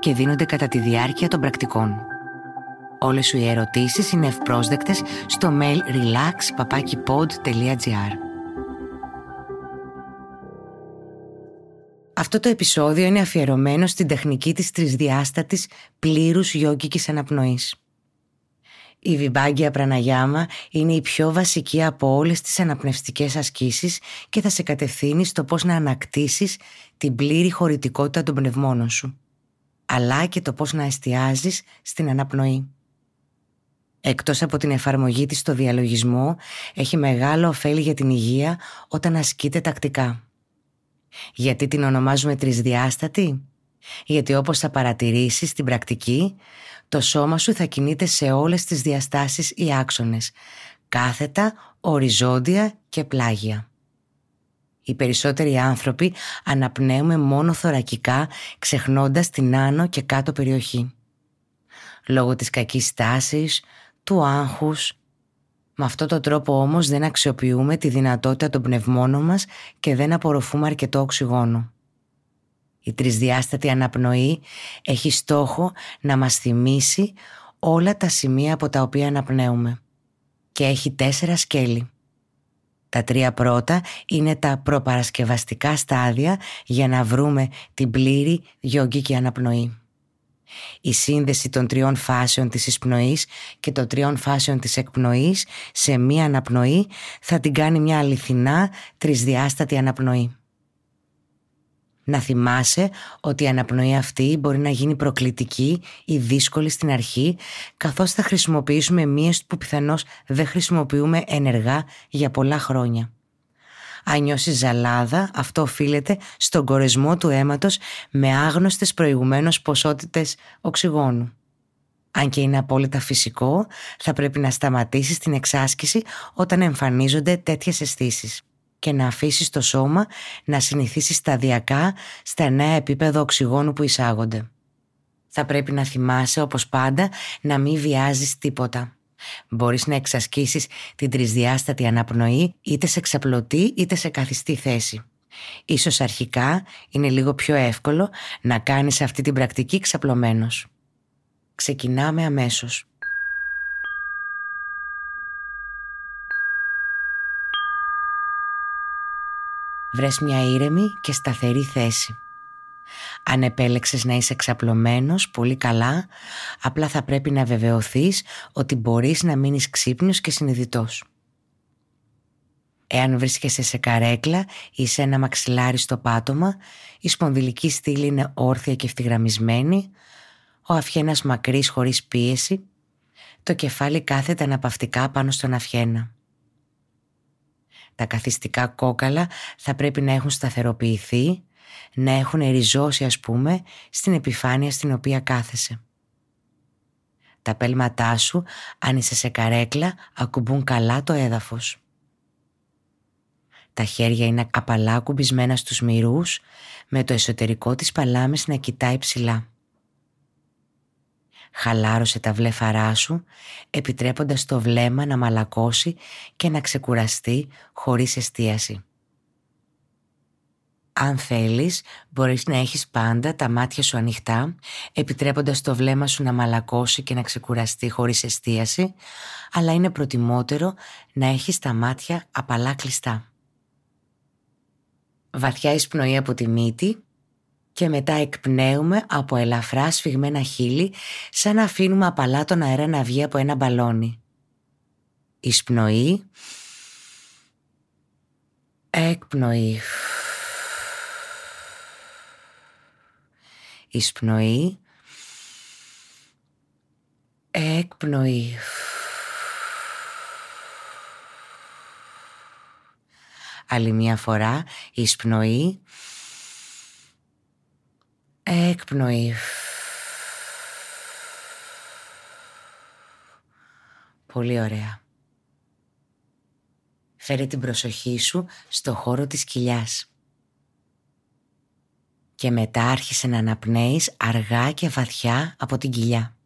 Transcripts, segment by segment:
και δίνονται κατά τη διάρκεια των πρακτικών. Όλες σου οι ερωτήσεις είναι ευπρόσδεκτες στο mail relax.papakipod.gr Αυτό το επεισόδιο είναι αφιερωμένο στην τεχνική της τρισδιάστατης πλήρους γιόγκικης αναπνοής. Η βιμπάγκια πραναγιάμα είναι η πιο βασική από όλες τις αναπνευστικές ασκήσεις και θα σε κατευθύνει στο πώς να ανακτήσεις την πλήρη χωρητικότητα των πνευμόνων σου, αλλά και το πώς να εστιάζεις στην αναπνοή. Εκτός από την εφαρμογή της στο διαλογισμό, έχει μεγάλο ωφέλη για την υγεία όταν ασκείται τακτικά. Γιατί την ονομάζουμε τρισδιάστατη; Γιατί όπως θα παρατηρήσεις στην πρακτική, το σώμα σου θα κινείται σε όλες τις διαστάσεις ή άξονες, κάθετα, οριζόντια και πλάγια. Οι περισσότεροι άνθρωποι αναπνέουμε μόνο θωρακικά, ξεχνώντας την άνω και κάτω περιοχή. Λόγω της κακής στάσης, του άγχους. Με αυτόν τον τρόπο όμως δεν αξιοποιούμε τη δυνατότητα των πνευμόνων μας και δεν απορροφούμε αρκετό οξυγόνο. Η τρισδιάστατη αναπνοή έχει στόχο να μας θυμίσει όλα τα σημεία από τα οποία αναπνέουμε και έχει τέσσερα σκέλη. Τα τρία πρώτα είναι τα προπαρασκευαστικά στάδια για να βρούμε την πλήρη γιογκική αναπνοή. Η σύνδεση των τριών φάσεων της εισπνοής και των τριών φάσεων της εκπνοής σε μία αναπνοή θα την κάνει μια αληθινά τρισδιάστατη αναπνοή. Να θυμάσαι ότι η αναπνοή αυτή μπορεί να γίνει προκλητική ή δύσκολη στην αρχή, καθώς θα χρησιμοποιήσουμε μίες που πιθανώς δεν χρησιμοποιούμε ενεργά για πολλά χρόνια. Αν νιώσεις ζαλάδα, αυτό οφείλεται στον κορεσμό του αίματος με άγνωστες προηγουμένως ποσότητες οξυγόνου. Αν και είναι απόλυτα φυσικό, θα πρέπει να σταματήσεις την εξάσκηση όταν εμφανίζονται τέτοιες αισθήσεις και να αφήσεις το σώμα να συνηθίσει σταδιακά στα νέα επίπεδα οξυγόνου που εισάγονται. Θα πρέπει να θυμάσαι όπως πάντα να μην βιάζεις τίποτα. Μπορείς να εξασκήσεις την τρισδιάστατη αναπνοή είτε σε ξαπλωτή είτε σε καθιστή θέση. Ίσως αρχικά είναι λίγο πιο εύκολο να κάνεις αυτή την πρακτική ξαπλωμένος. Ξεκινάμε αμέσως. Βρες μια ήρεμη και σταθερή θέση. Αν επέλεξες να είσαι εξαπλωμένος πολύ καλά, απλά θα πρέπει να βεβαιωθείς ότι μπορείς να μείνεις ξύπνιος και συνειδητός. Εάν βρίσκεσαι σε καρέκλα ή σε ένα μαξιλάρι στο πάτωμα, η σπονδυλική στήλη είναι όρθια και ευθυγραμμισμένη, ο αυχένας μακρύς χωρίς πίεση, το κεφάλι κάθεται αναπαυτικά πάνω στον αυχένα. Τα καθιστικά κόκαλα θα πρέπει να έχουν σταθεροποιηθεί, να έχουν ριζώσει ας πούμε στην επιφάνεια στην οποία κάθεσαι. Τα πέλματά σου, αν είσαι σε καρέκλα, ακουμπούν καλά το έδαφος. Τα χέρια είναι απαλά κουμπισμένα στους μυρούς, με το εσωτερικό της παλάμης να κοιτάει ψηλά. Χαλάρωσε τα βλέφαρά σου, επιτρέποντας το βλέμμα να μαλακώσει και να ξεκουραστεί χωρίς εστίαση. Αν θέλεις, μπορείς να έχεις πάντα τα μάτια σου ανοιχτά, επιτρέποντας το βλέμμα σου να μαλακώσει και να ξεκουραστεί χωρίς εστίαση, αλλά είναι προτιμότερο να έχεις τα μάτια απαλά κλειστά. Βαθιά εισπνοή από τη μύτη και μετά εκπνέουμε από ελαφρά σφιγμένα χείλη σαν να αφήνουμε απαλά τον αέρα να βγει από ένα μπαλόνι. Εισπνοή, εκπνοή. Εισπνοή, εκπνοή. Άλλη μια φορά, εισπνοή, Εκπνοή. Πολύ ωραία. Φέρε την προσοχή σου στο χώρο της κοιλιάς. Και μετά άρχισε να αναπνέεις αργά και βαθιά από την κοιλιά.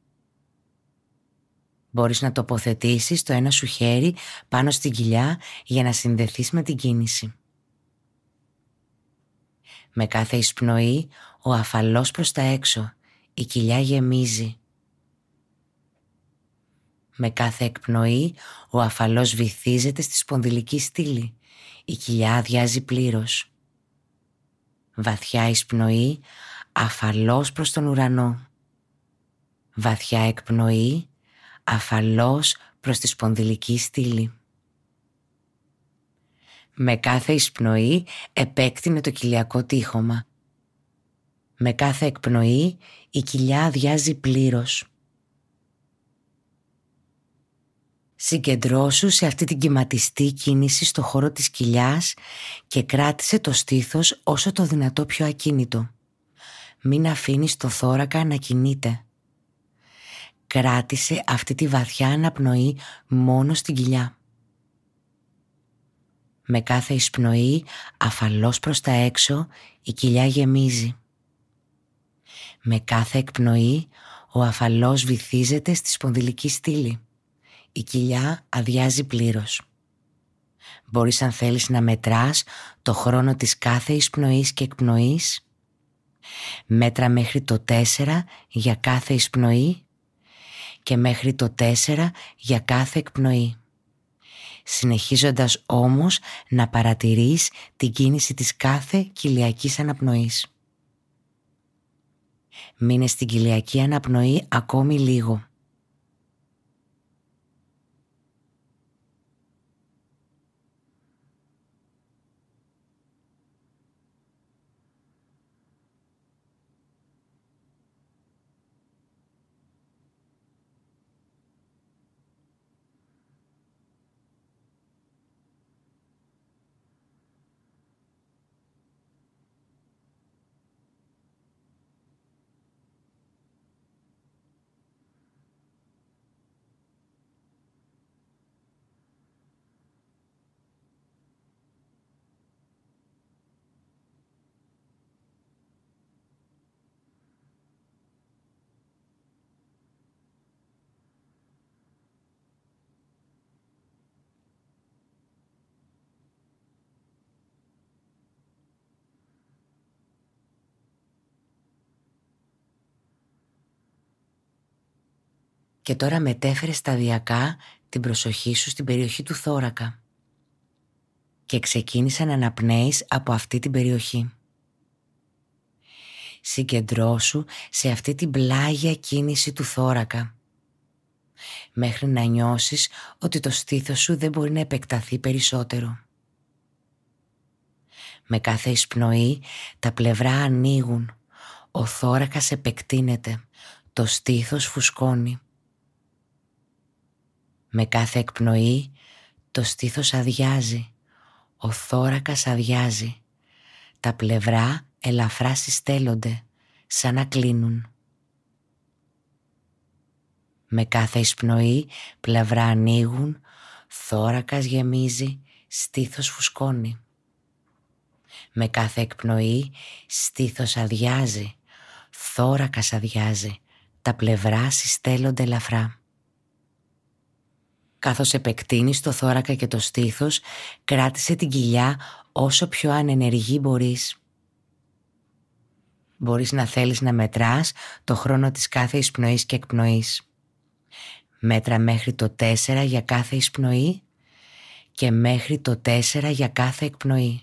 Μπορείς να τοποθετήσεις το ένα σου χέρι πάνω στην κοιλιά για να συνδεθείς με την κίνηση. Με κάθε εισπνοή ο αφαλός προς τα έξω, η κοιλιά γεμίζει. Με κάθε εκπνοή ο αφαλός βυθίζεται στη σπονδυλική στήλη, η κοιλιά αδειάζει πλήρως. Βαθιά εισπνοή, αφαλός προς τον ουρανό. Βαθιά εκπνοή, αφαλός προς τη σπονδυλική στήλη. Με κάθε εισπνοή επέκτηνε το κοιλιακό τείχομα. Με κάθε εκπνοή η κοιλιά αδειάζει πλήρως. Συγκεντρώσου σε αυτή την κυματιστή κίνηση στο χώρο της κοιλιάς και κράτησε το στήθος όσο το δυνατό πιο ακίνητο. Μην αφήνεις το θώρακα να κινείται. Κράτησε αυτή τη βαθιά αναπνοή μόνο στην κοιλιά. Με κάθε εισπνοή, αφαλώς προς τα έξω, η κοιλιά γεμίζει. Με κάθε εκπνοή, ο αφαλός βυθίζεται στη σπονδυλική στήλη. Η κοιλιά αδειάζει πλήρως. Μπορείς αν θέλεις να μετράς το χρόνο της κάθε εισπνοής και εκπνοής. Μέτρα μέχρι το 4 για κάθε εισπνοή και μέχρι το 4 για κάθε εκπνοή. Συνεχίζοντας όμως να παρατηρείς την κίνηση της κάθε κοιλιακής αναπνοής. Μείνε στην κοιλιακή αναπνοή ακόμη λίγο. Και τώρα μετέφερε σταδιακά την προσοχή σου στην περιοχή του θώρακα και ξεκίνησε να αναπνέεις από αυτή την περιοχή. Συγκεντρώσου σε αυτή την πλάγια κίνηση του θώρακα μέχρι να νιώσεις ότι το στήθος σου δεν μπορεί να επεκταθεί περισσότερο. Με κάθε εισπνοή τα πλευρά ανοίγουν, ο θώρακας επεκτείνεται, το στήθος φουσκώνει. Με κάθε εκπνοή το στήθος αδειάζει, ο θώρακας αδειάζει, τα πλευρά ελαφρά συστέλλονται, σαν να κλείνουν. Με κάθε εισπνοή πλευρά ανοίγουν, θώρακας γεμίζει, στήθος φουσκώνει. Με κάθε εκπνοή στήθος αδειάζει, θώρακας αδειάζει, τα πλευρά συστέλλονται ελαφρά. Καθώς επεκτείνεις το θώρακα και το στήθος, κράτησε την κοιλιά όσο πιο ανενεργή μπορείς. Μπορείς να θέλεις να μετράς το χρόνο της κάθε εισπνοής και εκπνοής. Μέτρα μέχρι το 4 για κάθε εισπνοή και μέχρι το 4 για κάθε εκπνοή.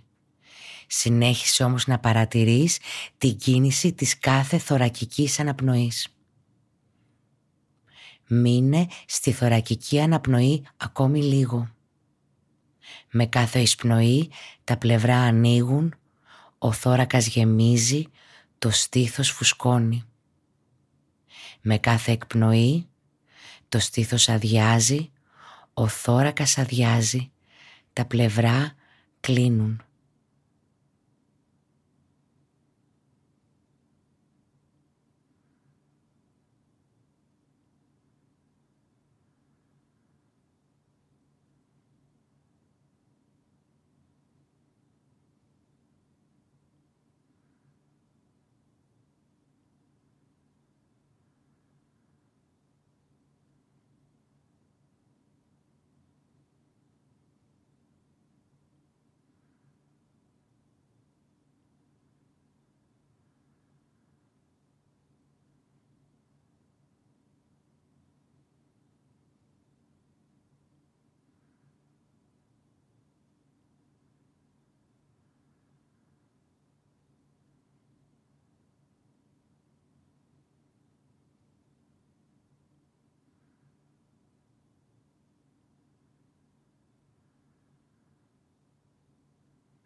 Συνέχισε όμως να παρατηρείς την κίνηση της κάθε θωρακικής αναπνοής. Μείνε στη θωρακική αναπνοή ακόμη λίγο. Με κάθε εισπνοή τα πλευρά ανοίγουν, ο θώρακας γεμίζει, το στήθος φουσκώνει. Με κάθε εκπνοή το στήθος αδειάζει, ο θώρακας αδειάζει, τα πλευρά κλείνουν.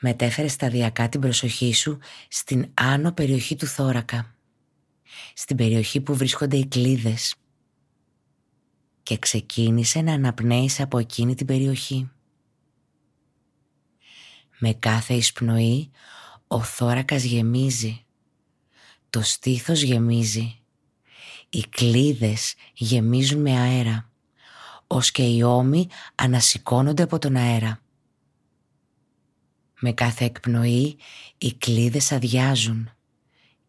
Μετέφερε σταδιακά την προσοχή σου στην άνω περιοχή του θώρακα, στην περιοχή που βρίσκονται οι κλίδες και ξεκίνησε να αναπνέεις από εκείνη την περιοχή. Με κάθε εισπνοή ο θώρακας γεμίζει, το στήθος γεμίζει, οι κλίδες γεμίζουν με αέρα, ως και οι ώμοι ανασηκώνονται από τον αέρα. Με κάθε εκπνοή οι κλίδες αδειάζουν,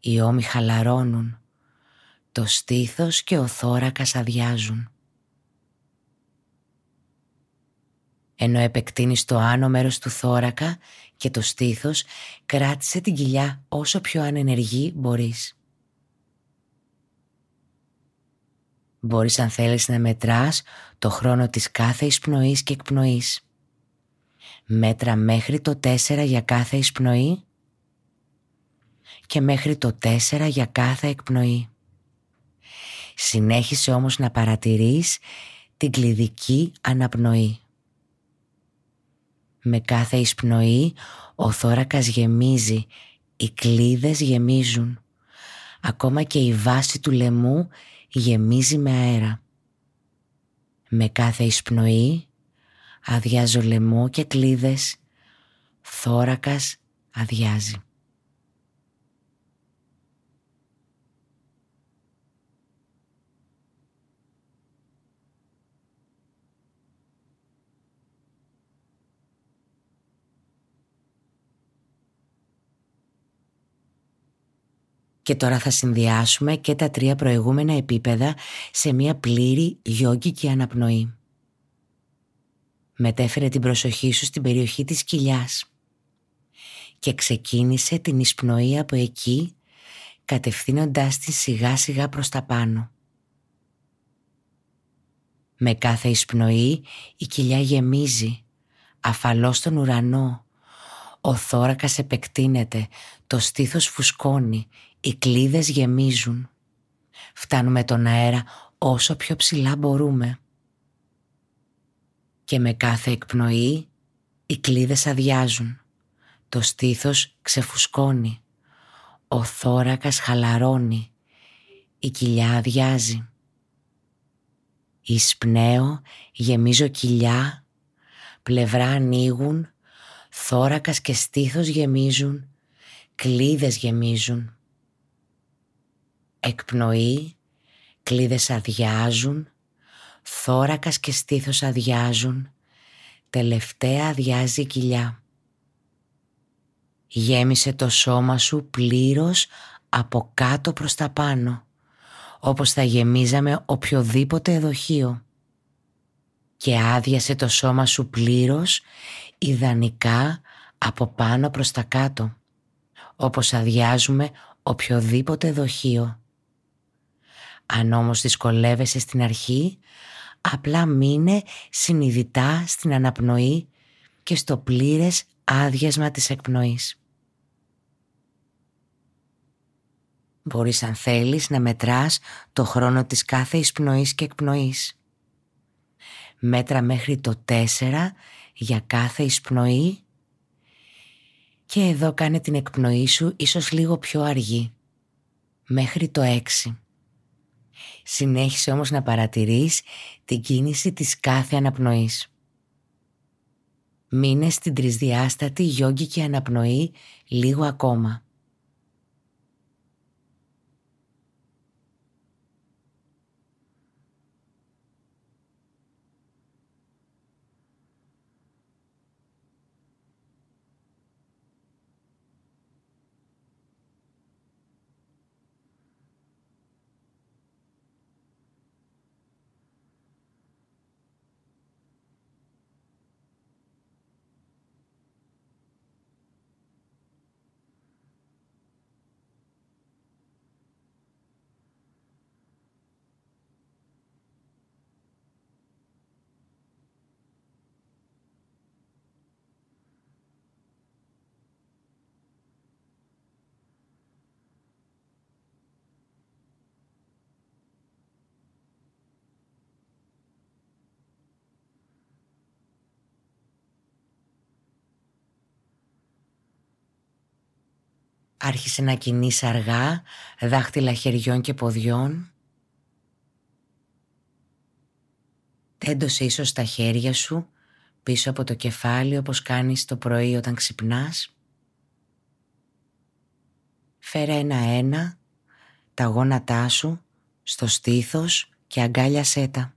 οι ώμοι χαλαρώνουν, το στήθος και ο θώρακας αδειάζουν. Ενώ επεκτείνεις το άνω μέρος του θώρακα και το στήθος, κράτησε την κοιλιά όσο πιο ανενεργή μπορείς. Μπορείς αν θέλεις να μετράς το χρόνο της κάθε εισπνοής και εκπνοής. Μέτρα μέχρι το 4 για κάθε εισπνοή και μέχρι το 4 για κάθε εκπνοή. Συνέχισε όμως να παρατηρείς την κλειδική αναπνοή. Με κάθε εισπνοή ο θώρακας γεμίζει, οι κλίδες γεμίζουν. Ακόμα και η βάση του λαιμού γεμίζει με αέρα. Με κάθε εισπνοή αδειάζω λαιμό και κλίδες, θώρακας αδειάζει. Και τώρα θα συνδυάσουμε και τα τρία προηγούμενα επίπεδα σε μια πλήρη γιόγκικη αναπνοή. Μετέφερε την προσοχή σου στην περιοχή της κοιλιάς και ξεκίνησε την εισπνοή από εκεί κατευθύνοντάς τη σιγά σιγά προς τα πάνω. Με κάθε εισπνοή η κοιλιά γεμίζει, αφαλώς στον ουρανό. Ο θώρακας επεκτείνεται, το στήθος φουσκώνει, οι κλίδες γεμίζουν. Φτάνουμε τον αέρα όσο πιο ψηλά μπορούμε. Και με κάθε εκπνοή οι κλίδες αδειάζουν. Το στήθος ξεφουσκώνει. Ο θώρακας χαλαρώνει. Η κοιλιά αδειάζει. Εισπνέω, γεμίζω κοιλιά, πλευρά ανοίγουν, θώρακας και στήθος γεμίζουν, κλίδες γεμίζουν εκπνοή, κλίδες αδειάζουν, θώρακας και στήθος αδειάζουν, τελευταία αδειάζει η κοιλιά. Γέμισε το σώμα σου πλήρως από κάτω προς τα πάνω, όπως θα γεμίζαμε οποιοδήποτε δοχείο. Και άδειασε το σώμα σου πλήρως, ιδανικά από πάνω προς τα κάτω, όπως αδειάζουμε οποιοδήποτε δοχείο. Αν όμως δυσκολεύεσαι στην αρχή, απλά μείνε συνειδητά στην αναπνοή και στο πλήρες άδειασμα της εκπνοής. Μπορείς αν θέλεις να μετράς το χρόνο της κάθε εισπνοής και εκπνοής. Μέτρα μέχρι το 4 για κάθε εισπνοή και εδώ κάνε την εκπνοή σου ίσως λίγο πιο αργή. Μέχρι το 6. Συνέχισε όμως να παρατηρείς την κίνηση της κάθε αναπνοής. Μείνε στην τρισδιάστατη γιόγκικη αναπνοή λίγο ακόμα. Άρχισε να κινείς αργά, δάχτυλα χεριών και ποδιών. Τέντωσε ίσως τα χέρια σου πίσω από το κεφάλι όπως κάνεις το πρωί όταν ξυπνάς. Φέρε ένα-ένα τα γόνατά σου στο στήθος και αγκάλιασέ τα.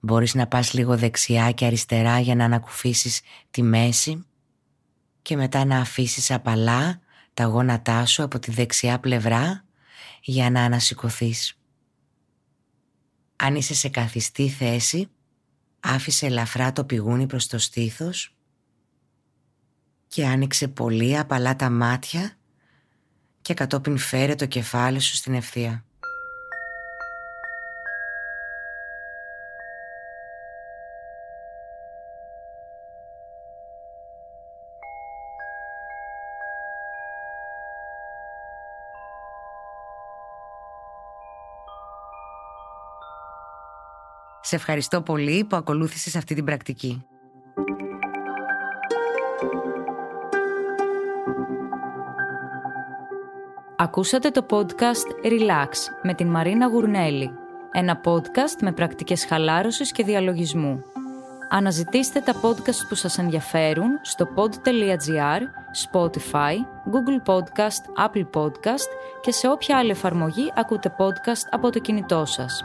Μπορείς να πας λίγο δεξιά και αριστερά για να ανακουφίσεις τη μέση και μετά να αφήσεις απαλά τα γόνατά σου από τη δεξιά πλευρά για να ανασηκωθείς. Αν είσαι σε καθιστή θέση, άφησε ελαφρά το πηγούνι προς το στήθος και άνοιξε πολύ απαλά τα μάτια και κατόπιν φέρε το κεφάλι σου στην ευθεία. Σε ευχαριστώ πολύ που ακολούθησες αυτή την πρακτική. Ακούσατε το podcast Relax με την Μαρίνα Γουρνέλη. Ένα podcast με πρακτικές χαλάρωσης και διαλογισμού. Αναζητήστε τα podcast που σας ενδιαφέρουν στο pod.gr, Spotify, Google Podcast, Apple Podcast και σε όποια άλλη εφαρμογή ακούτε podcast από το κινητό σας.